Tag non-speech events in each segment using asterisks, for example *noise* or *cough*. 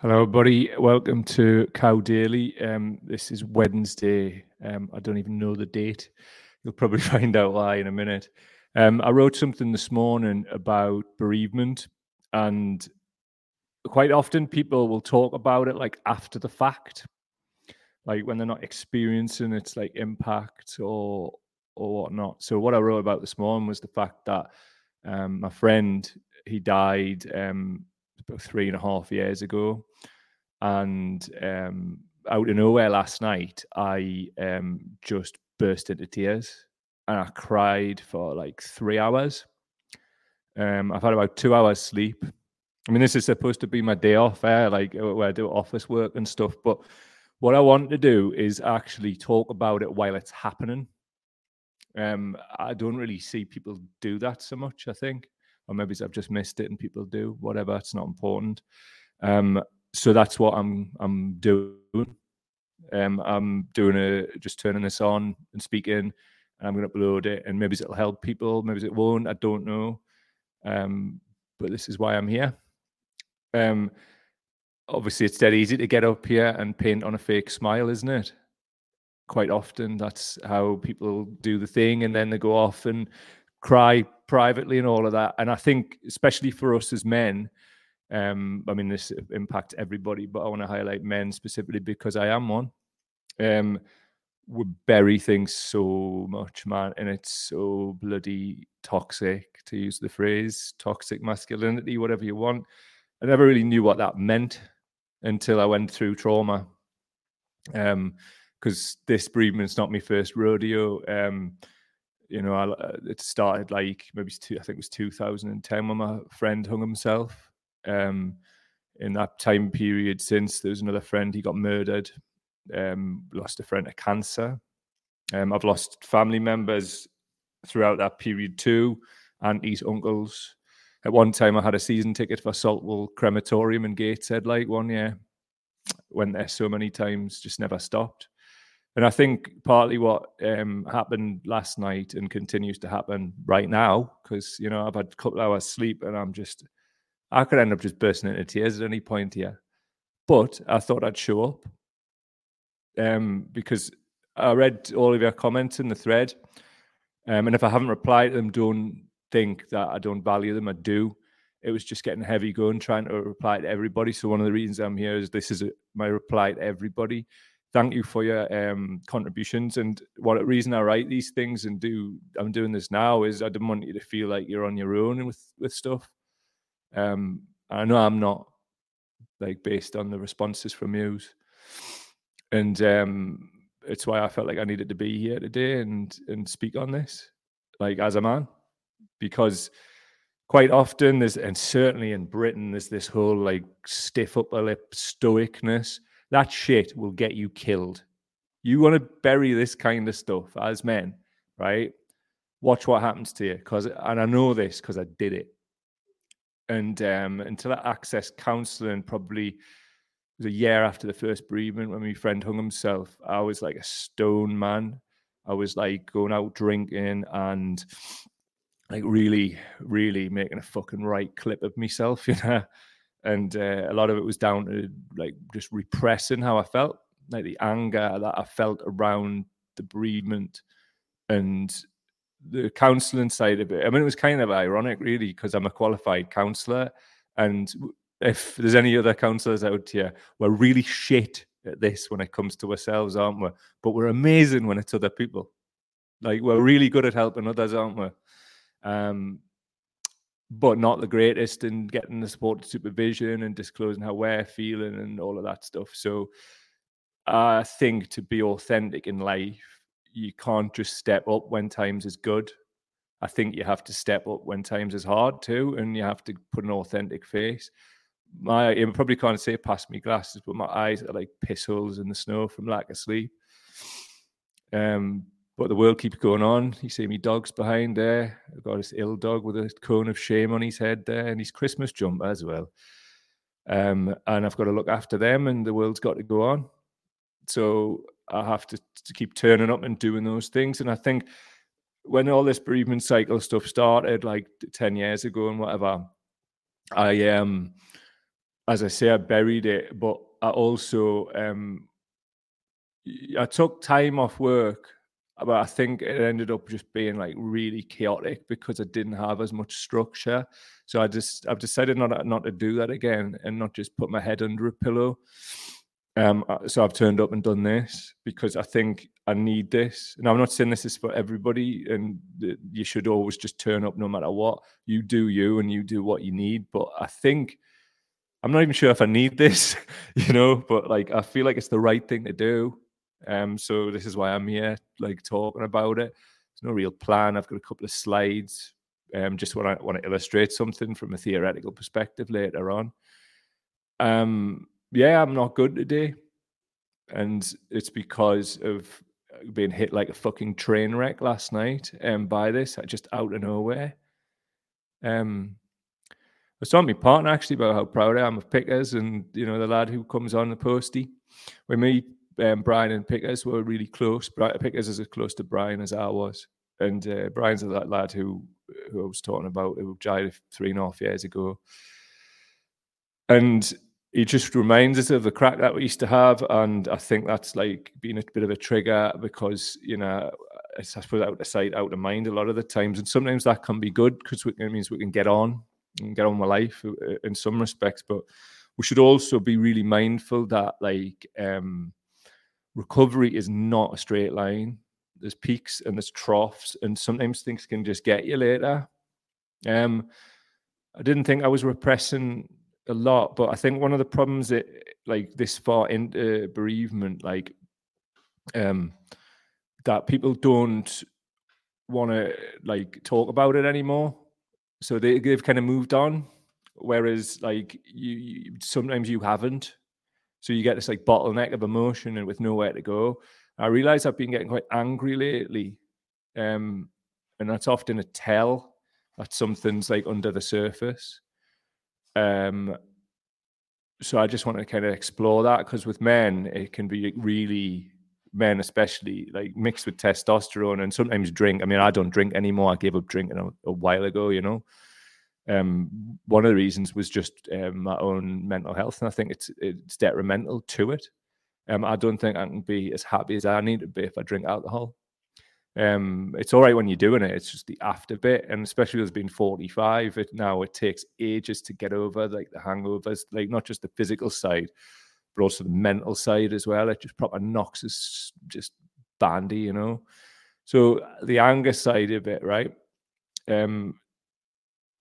Hello, everybody. Welcome to Cow Daily. Um, this is Wednesday. Um, I don't even know the date. You'll probably *laughs* find out why in a minute. Um, I wrote something this morning about bereavement, and quite often people will talk about it like after the fact, like when they're not experiencing its like impact or or whatnot. So what I wrote about this morning was the fact that um, my friend he died um, about three and a half years ago, and um, out of nowhere last night, I um, just burst into tears and I cried for like three hours. Um, I've had about two hours sleep. I mean, this is supposed to be my day off, eh? like uh, where I do office work and stuff. But what I want to do is actually talk about it while it's happening. Um, I don't really see people do that so much. I think or maybe I've just missed it and people do whatever. It's not important. Um, so that's what I'm I'm doing. Um, I'm doing a just turning this on and speaking, and I'm going to upload it, and maybe it'll help people, maybe it won't. I don't know. Um, but this is why I'm here. Um, obviously, it's dead easy to get up here and paint on a fake smile, isn't it? Quite often, that's how people do the thing, and then they go off and cry privately and all of that. And I think, especially for us as men, um, I mean, this impacts everybody, but I want to highlight men specifically because I am one. Um, we bury things so much, man, and it's so bloody toxic, to use the phrase toxic masculinity, whatever you want. I never really knew what that meant until I went through trauma. Um, because this bereavement's not my first rodeo. Um, you know, I, uh, it started like maybe two, I think it was 2010 when my friend hung himself. Um, in that time period, since there was another friend, he got murdered. Um, lost a friend to cancer. Um, I've lost family members throughout that period too, aunties, uncles. At one time, I had a season ticket for Saltwell Crematorium in Gateshead, like one year. Went there so many times, just never stopped. And I think partly what um, happened last night and continues to happen right now, because you know I've had a couple hours sleep and I'm just, I could end up just bursting into tears at any point here. But I thought I'd show up um, because I read all of your comments in the thread, um, and if I haven't replied to them, don't think that I don't value them. I do. It was just getting heavy going trying to reply to everybody. So one of the reasons I'm here is this is a, my reply to everybody thank you for your um, contributions. And what reason I write these things and do I'm doing this now is I didn't want you to feel like you're on your own with with stuff. Um, I know I'm not like based on the responses from you, and um, it's why I felt like I needed to be here today and and speak on this, like as a man, because quite often there's and certainly in Britain there's this whole like stiff upper lip stoicness that shit will get you killed. You want to bury this kind of stuff as men, right? Watch what happens to you. Because, and I know this because I did it. And um, until I accessed counseling, probably it was a year after the first bereavement when my friend hung himself, I was like a stone man. I was like going out drinking and like really, really making a fucking right clip of myself, *laughs* you know and uh, a lot of it was down to like just repressing how I felt, like the anger that I felt around the bereavement and the counselling side of it. I mean, it was kind of ironic, really, because I'm a qualified counsellor, and if there's any other counsellors out here, we're really shit at this when it comes to ourselves, aren't we? But we're amazing when it's other people. Like we're really good at helping others, aren't we? Um, but not the greatest in getting the support supervision and disclosing how we're feeling and all of that stuff. So I think to be authentic in life, you can't just step up when times is good. I think you have to step up when times is hard too, and you have to put an authentic face. My I probably can't say past me glasses, but my eyes are like piss holes in the snow from lack of sleep. Um, but the world keeps going on. You see me dogs behind there. I've got this ill dog with a cone of shame on his head there and his Christmas jumper as well. Um, and I've got to look after them and the world's got to go on. So I have to, to keep turning up and doing those things. And I think when all this bereavement cycle stuff started like 10 years ago and whatever, I um as I say, I buried it, but I also um, I took time off work, but I think it ended up just being like really chaotic because I didn't have as much structure. So I just I've decided not not to do that again and not just put my head under a pillow. Um, uh, so I've turned up and done this because I think I need this. And I'm not saying this is for everybody, and you should always just turn up no matter what. You do you, and you do what you need. But I think I'm not even sure if I need this, *laughs* you know. But like, I feel like it's the right thing to do. Um, so this is why I'm here, like talking about it. There's no real plan. I've got a couple of slides. Um, just want to want to illustrate something from a theoretical perspective later on. Um, yeah, I'm not good today. And it's because of uh, being hit like a fucking train wreck last night um, by this, I just out of nowhere. Um, I to my partner actually about how proud I am of Pickers and, you know, the lad who comes on the postie. When me, um, Brian and Pickers were really close. Pickers is as close to Brian as I was. And uh, Brian's that lad who, who I was talking about, who died three and a half years ago. And he just reminds us of the crack that we used to have, and I think that's like being a bit of a trigger because you know it's I suppose out of sight, out of mind a lot of the times, and sometimes that can be good because it means we can get on and get on with life uh, in some respects, but we should also be really mindful that like um, recovery is not a straight line. There's peaks and there's troughs, and sometimes things can just get you later. Um, I didn't think I was repressing a lot, but I think one of the problems that like this far into bereavement, like um that people don't want to like talk about it anymore. So they, they've kind of moved on. Whereas like you, you sometimes you haven't. So you get this like bottleneck of emotion and with nowhere to go. I realize I've been getting quite angry lately. Um, and that's often a tell that something's like under the surface. Um, so I just want to kind of explore that because with men, it can be really men, especially like mixed with testosterone and sometimes drink. I mean, I don't drink anymore. I gave up drinking a, a while ago, you know. Um, one of the reasons was just um, my own mental health, and I think it's it's detrimental to it. Um, I don't think I can be as happy as I need to be if I drink alcohol. Um, it's all right when you're doing it. It's just the after bit, and especially as being 45, it now it takes ages to get over like the hangovers, like not just the physical side, but also the mental side as well. It just proper knocks us just bandy, you know. So the anger side of it, right? Um,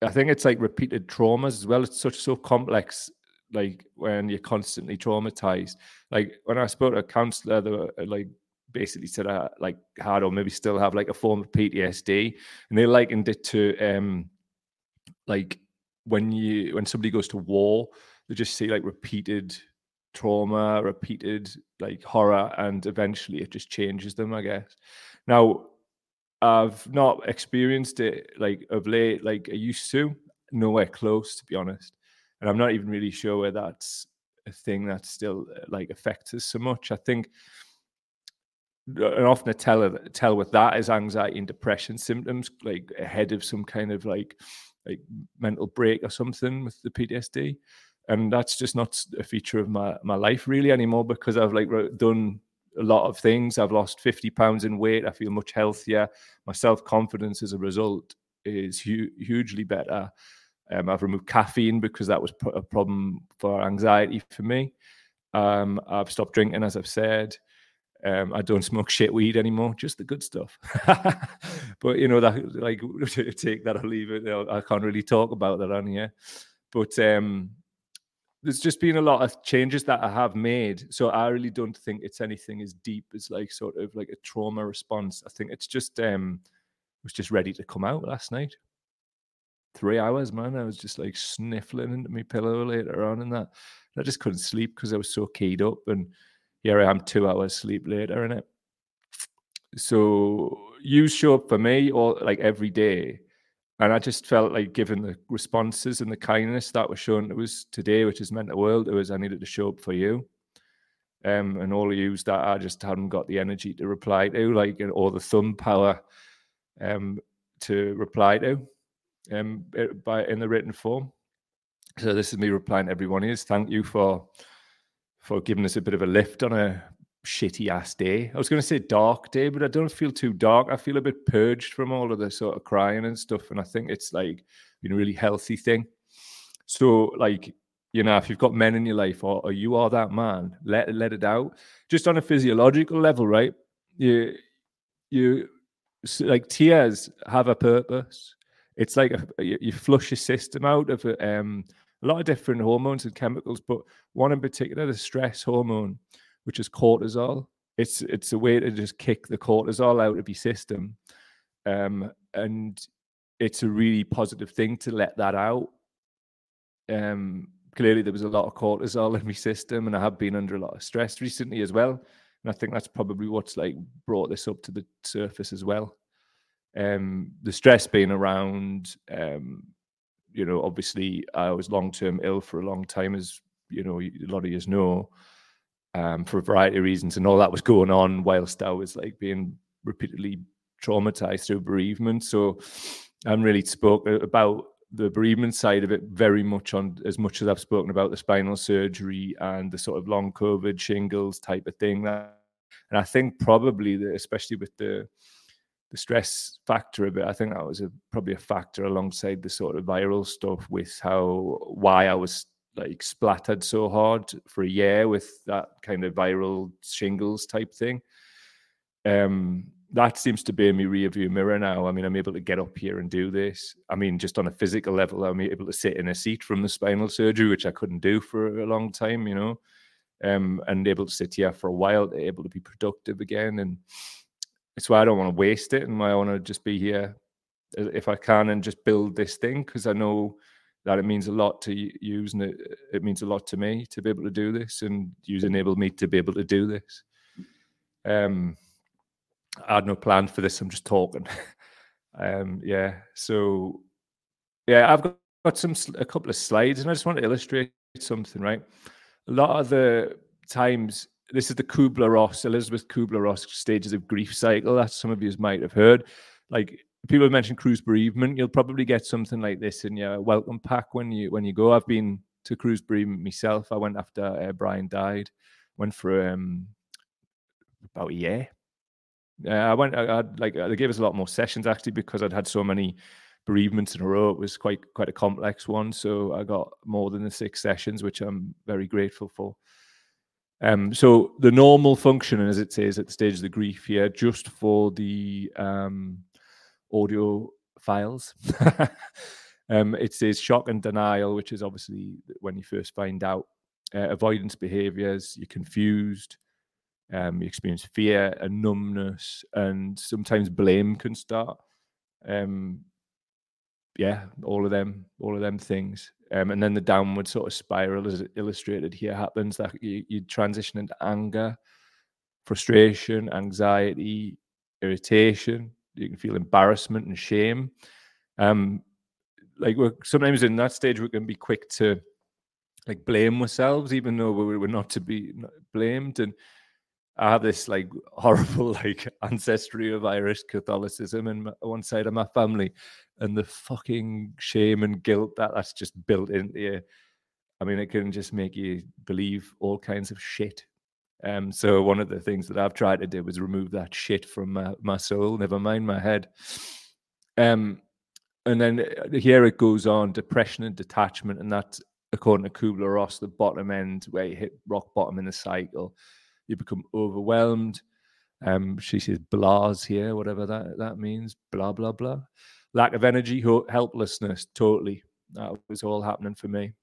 I think it's like repeated traumas as well. It's such so complex. Like when you're constantly traumatized. Like when I spoke to a counselor, they were like basically said I like had or maybe still have like a form of PTSD, and they likened it to um like when you when somebody goes to war, they just see like repeated trauma, repeated like horror, and eventually it just changes them, I guess. Now, I've not experienced it like of late, like I used to, nowhere close, to be honest. And I'm not even really sure where that's a thing that still uh, like affects us so much. I think uh, and often a tell tell with that is anxiety and depression symptoms, like ahead of some kind of like like mental break or something with the PTSD, and that's just not a feature of my my life really anymore because I've like done a lot of things. I've lost fifty pounds in weight. I feel much healthier. My self confidence as a result is hu- hugely better. Um, I've removed caffeine because that was a problem for anxiety for me. Um, I've stopped drinking, as I've said. Um, I don't smoke shit weed anymore, just the good stuff. *laughs* but you know that, like, *laughs* take that or leave it. I can't really talk about that on here. But um, there's just been a lot of changes that I have made. So I really don't think it's anything as deep as like sort of like a trauma response. I think it's just um, was just ready to come out last night. Three hours, man. I was just like sniffling into my pillow later on, and that I just couldn't sleep because I was so keyed up and here I am two hours sleep later in it. So you show up for me all like every day. And I just felt like given the responses and the kindness that was shown to us today, which has meant the world to us, I needed to show up for you. Um, and all of you that I just hadn't got the energy to reply to, like or the thumb power um, to reply to um, by in the written form. So this is me replying to everyone is thank you for for giving us a bit of a lift on a shitty ass day. I was going to say dark day, but I don't feel too dark. I feel a bit purged from all of the sort of crying and stuff, and I think it's like been a really healthy thing. So like you know, if you've got men in your life or, or you are that man, let let it out. Just on a physiological level, right? You you like tears have a purpose. It's like a, you flush your system out of um, a lot of different hormones and chemicals, but one in particular, the stress hormone, which is cortisol. It's it's a way to just kick the cortisol out of your system, um, and it's a really positive thing to let that out. Um, clearly, there was a lot of cortisol in my system, and I have been under a lot of stress recently as well. And I think that's probably what's like brought this up to the surface as well. Um, the stress being around, um, you know, obviously I was long term ill for a long time, as you know, a lot of you know, um, for a variety of reasons, and all that was going on whilst I was like being repeatedly traumatized through bereavement. So I haven't really spoke about the bereavement side of it very much on as much as I've spoken about the spinal surgery and the sort of long COVID shingles type of thing. That, and I think probably the, especially with the the stress factor of it, I think that was a, probably a factor alongside the sort of viral stuff with how why I was like splattered so hard for a year with that kind of viral shingles type thing. Um, that seems to be in my rear view mirror now. I mean, I'm able to get up here and do this. I mean, just on a physical level, I'm able to sit in a seat from the spinal surgery, which I couldn't do for a long time, you know, um, and able to sit here for a while, able to be productive again. And it's why I don't want to waste it and why I want to just be here uh, if I can and just build this thing because I know that it means a lot to use and it, it means a lot to me to be able to do this and you've enabled me to be able to do this. Um, I had no plan for this. I'm just talking. *laughs* um, yeah. So, yeah, I've got, got some a couple of slides, and I just want to illustrate something. Right, a lot of the times, this is the Kubler Ross, Elizabeth Kubler Ross stages of grief cycle that some of you might have heard. Like people have mentioned Cruse bereavement, you'll probably get something like this in your welcome pack when you when you go. I've been to Cruse bereavement myself. I went after uh, Brian died. Went for um, about a year yeah, I went. I, would like they gave us a lot more sessions actually because I'd had so many bereavements in a row. It was quite quite a complex one, so I got more than the six sessions, which I'm very grateful for. Um, so the normal function, as it says at the stage of the grief here, just for the um, audio files. *laughs* um, it says shock and denial, which is obviously when you first find out. Uh, avoidance behaviors, you're confused, um, you experience fear and numbness, and sometimes blame can start. Um, yeah, all of them, all of them things. Um, and then the downward sort of spiral, as illustrated here, happens that you, you transition into anger, frustration, anxiety, irritation. You can feel embarrassment and shame. Um, like we're sometimes in that stage, we can be quick to like blame ourselves, even though we were not to be blamed. And I have this like *laughs* horrible like ancestry of Irish Catholicism my, one side of my family, and the fucking shame and guilt that that's just built into you. I mean, it can just make you believe all kinds of shit. Um, so one of the things that I've tried to do was remove that shit from my, my soul, never mind my head. Um, and then uh, here it goes on depression and detachment, and that's according to Kubler Ross, the bottom end where you hit rock bottom in the cycle you become overwhelmed. Um, she says blahs here, whatever that, that means, blah, blah, blah. Lack of energy, helplessness, totally. That was all happening for me.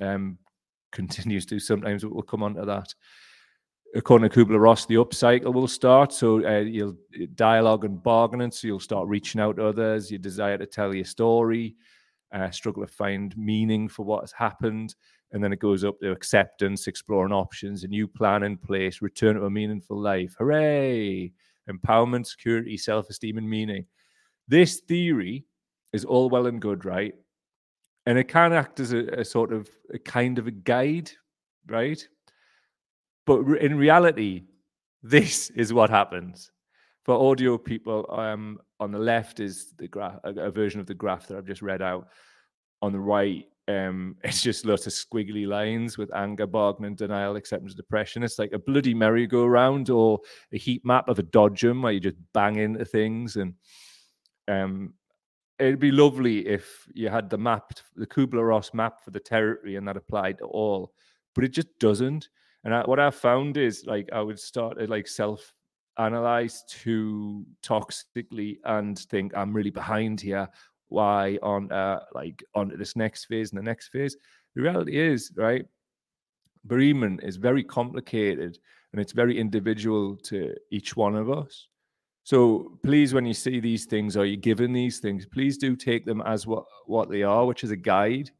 Um, *laughs* continues to sometimes we'll come on to that. According to Kubler Ross, the upcycle will start. So uh, you'll dialogue and bargaining. So you'll start reaching out to others. Your desire to tell your story, uh, struggle to find meaning for what has happened and then it goes up to acceptance, exploring options, a new plan in place, return to a meaningful life. Hooray! Empowerment, security, self esteem, and meaning. This theory is all well and good, right? And it can act as a, a sort of a kind of a guide, right? But in reality, this *laughs* is what happens. For audio people, um, on the left is the graph, a, a version of the graph that I've just read out. On the right um, *laughs* it's just lots of squiggly lines with anger, bargaining, denial, acceptance, depression. It's like a bloody merry-go-round or a heat map of a dodgem where you just bang into things. And um, it'd be lovely if you had the map, the Kubler Ross map for the territory, and that applied to all. But it just doesn't. And I, what I found is like I would start to like self analyze too toxically and think I'm really behind here why on uh, like on this next phase and the next phase. The reality is, right, bereavement is very complicated and it's very individual to each one of us. So please, when you see these things or you're given these things, please do take them as what, what they are, which is a guide.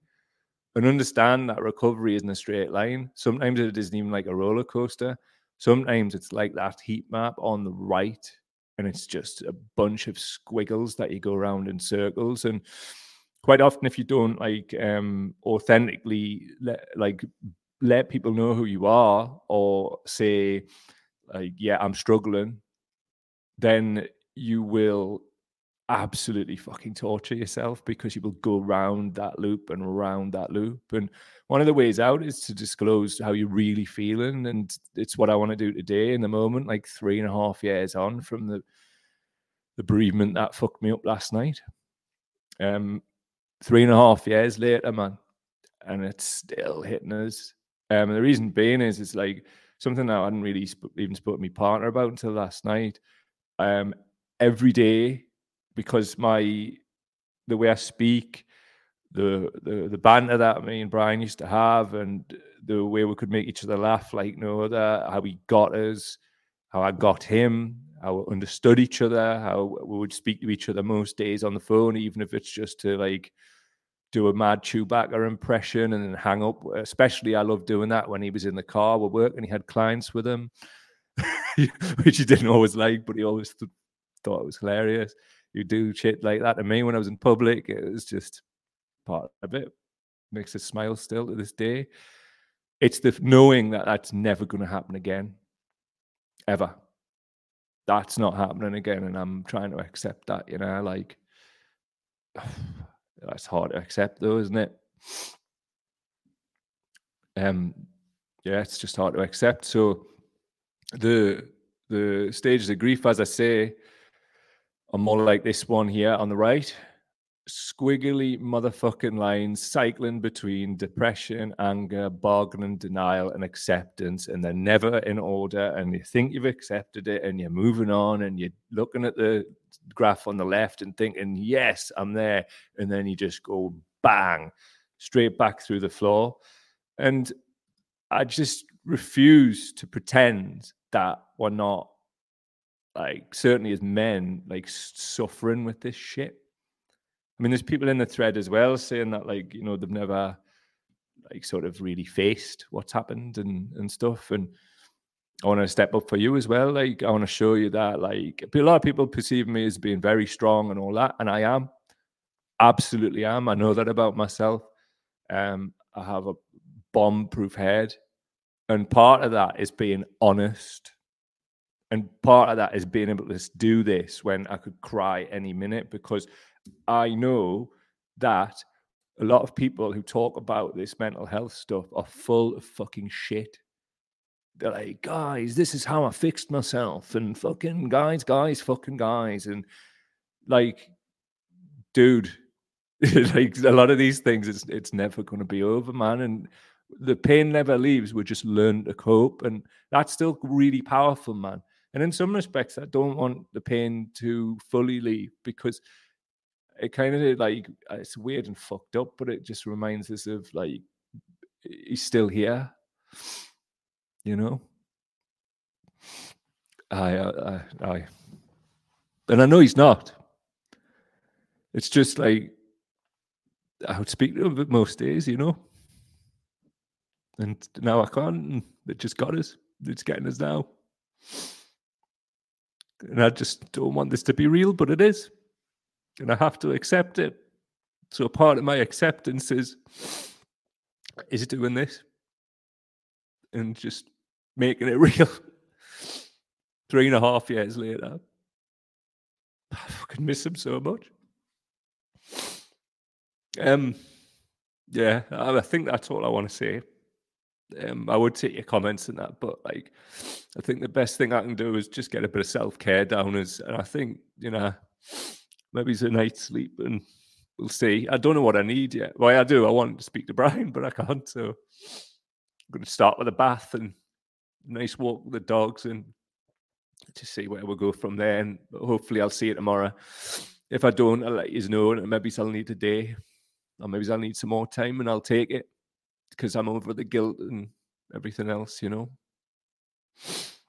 And understand that recovery isn't a straight line. Sometimes it isn't even like a roller coaster. Sometimes it's like that heat map on the right and it's just a bunch of squiggles that you go around in circles and quite often if you don't like um authentically let like let people know who you are or say like yeah i'm struggling then you will absolutely fucking torture yourself because you will go round that loop and around that loop. And one of the ways out is to disclose how you're really feeling. And it's what I want to do today in the moment, like three and a half years on from the the bereavement that fucked me up last night. Um, three and a half years later, man, and it's still hitting us. Um, the reason being is it's like something that I hadn't really sp- even spoken to my partner about until last night. Um, every day because my the way I speak, the the the banter that me and Brian used to have, and the way we could make each other laugh like no other, how he got us, how I got him, how we understood each other, how we would speak to each other most days on the phone, even if it's just to like do a mad Chewbacca impression and then hang up. Especially, I loved doing that when he was in the car with work and he had clients with him, *laughs* which he didn't always like, but he always th- thought it was hilarious you do shit like that to me when I was in public. It was just part of it. Makes us smile still to this day. It's the knowing that that's never going to happen again, ever. That's not happening again, and I'm trying to accept that. You know, like *sighs* that's hard to accept, though, isn't it? Um, yeah, it's just hard to accept. So the the stages of grief, as I say, are more like this one here on the right. Squiggly motherfucking lines cycling between depression, anger, bargaining, denial, and acceptance, and they're never in order. And you think you've accepted it, and you're moving on, and you're looking at the graph on the left and thinking, Yes, I'm there. And then you just go bang straight back through the floor. And I just refuse to pretend that we're not like certainly as men, like suffering with this shit. I mean, there's people in the thread as well saying that, like, you know, they've never like sort of really faced what's happened and and stuff. And I want to step up for you as well. Like, I want to show you that, like, a lot of people perceive me as being very strong and all that, and I am, absolutely am. I know that about myself. Um, I have a bomb-proof head, and part of that is being honest and part of that is being able to do this when I could cry any minute because I know that a lot of people who talk about this mental health stuff are full of fucking shit. They're like, guys, this is how I fixed myself, and fucking guys, guys, fucking guys, and like, dude, *laughs* like a lot of these things, it's it's never going to be over, man, and the pain never leaves. We just learn to cope, and that's still really powerful, man. And in some respects, I don't want the pain to fully leave because it kind of like it's weird and fucked up, but it just reminds us of like he's still here, you know. I, uh, I, I, and I know he's not. It's just like I would speak to him most days, you know. And now I can't. It just got us. It's getting us now. And I just don't want this to be real, but it is. And I have to accept it. So part of my acceptance is is doing this and just making it *laughs* real. Three and a half years later. I fucking miss him so much. Um yeah, I think that's all I want to say. Um, I would take your comments and that, but like, I think the best thing I can do is just get a bit of self care down. As and I think you know, maybe it's a night's sleep, and we'll see. I don't know what I need yet. Well, I do. I want to speak to Brian, *laughs* but I can't. So I'm going to start with a bath and nice walk with the dogs, and just see where we'll go from there. And hopefully, I'll see you tomorrow. If I don't, I'll let you know. And maybe I'll need a day, or maybe I'll need some more time, and I'll take it because I'm over the guilt and everything else, you know.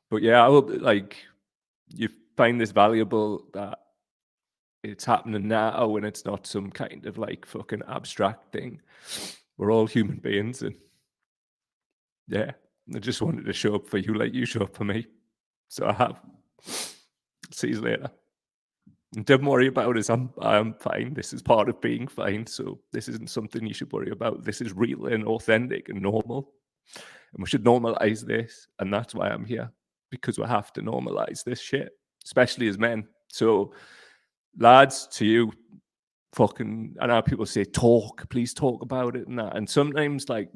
But yeah, I hope like you find this valuable that it's happening now and it's not some kind of like fucking abstract thing. We're all human beings and yeah, I just wanted to show up for you like you show up for me. So I have. See you later. Don't worry about it. I'm I'm fine. This is part of being fine. So this isn't something you should worry about. This is real and authentic and normal. And we should normalize this. And that's why I'm here. Because we have to normalize this shit, especially as men. So lads, to you, fucking I know people say talk, please talk about it and that. And sometimes like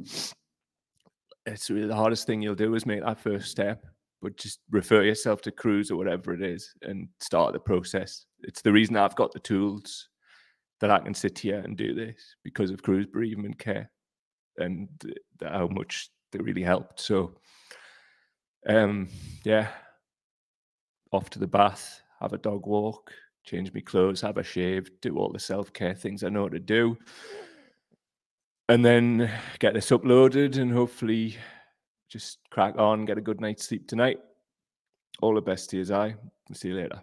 it's really the hardest thing you'll do is make that first step but just refer yourself to Cruse or whatever it is and start the process. It's the reason I've got the tools that I can sit here and do this because of Cruse bereavement care and how much they really helped. So, um, yeah, off to the bath, have a dog walk, change my clothes, have a shave, do all the self care things I know to do, and then get this uploaded and hopefully just crack on, get a good night's sleep tonight. All the best to you, I. See you later.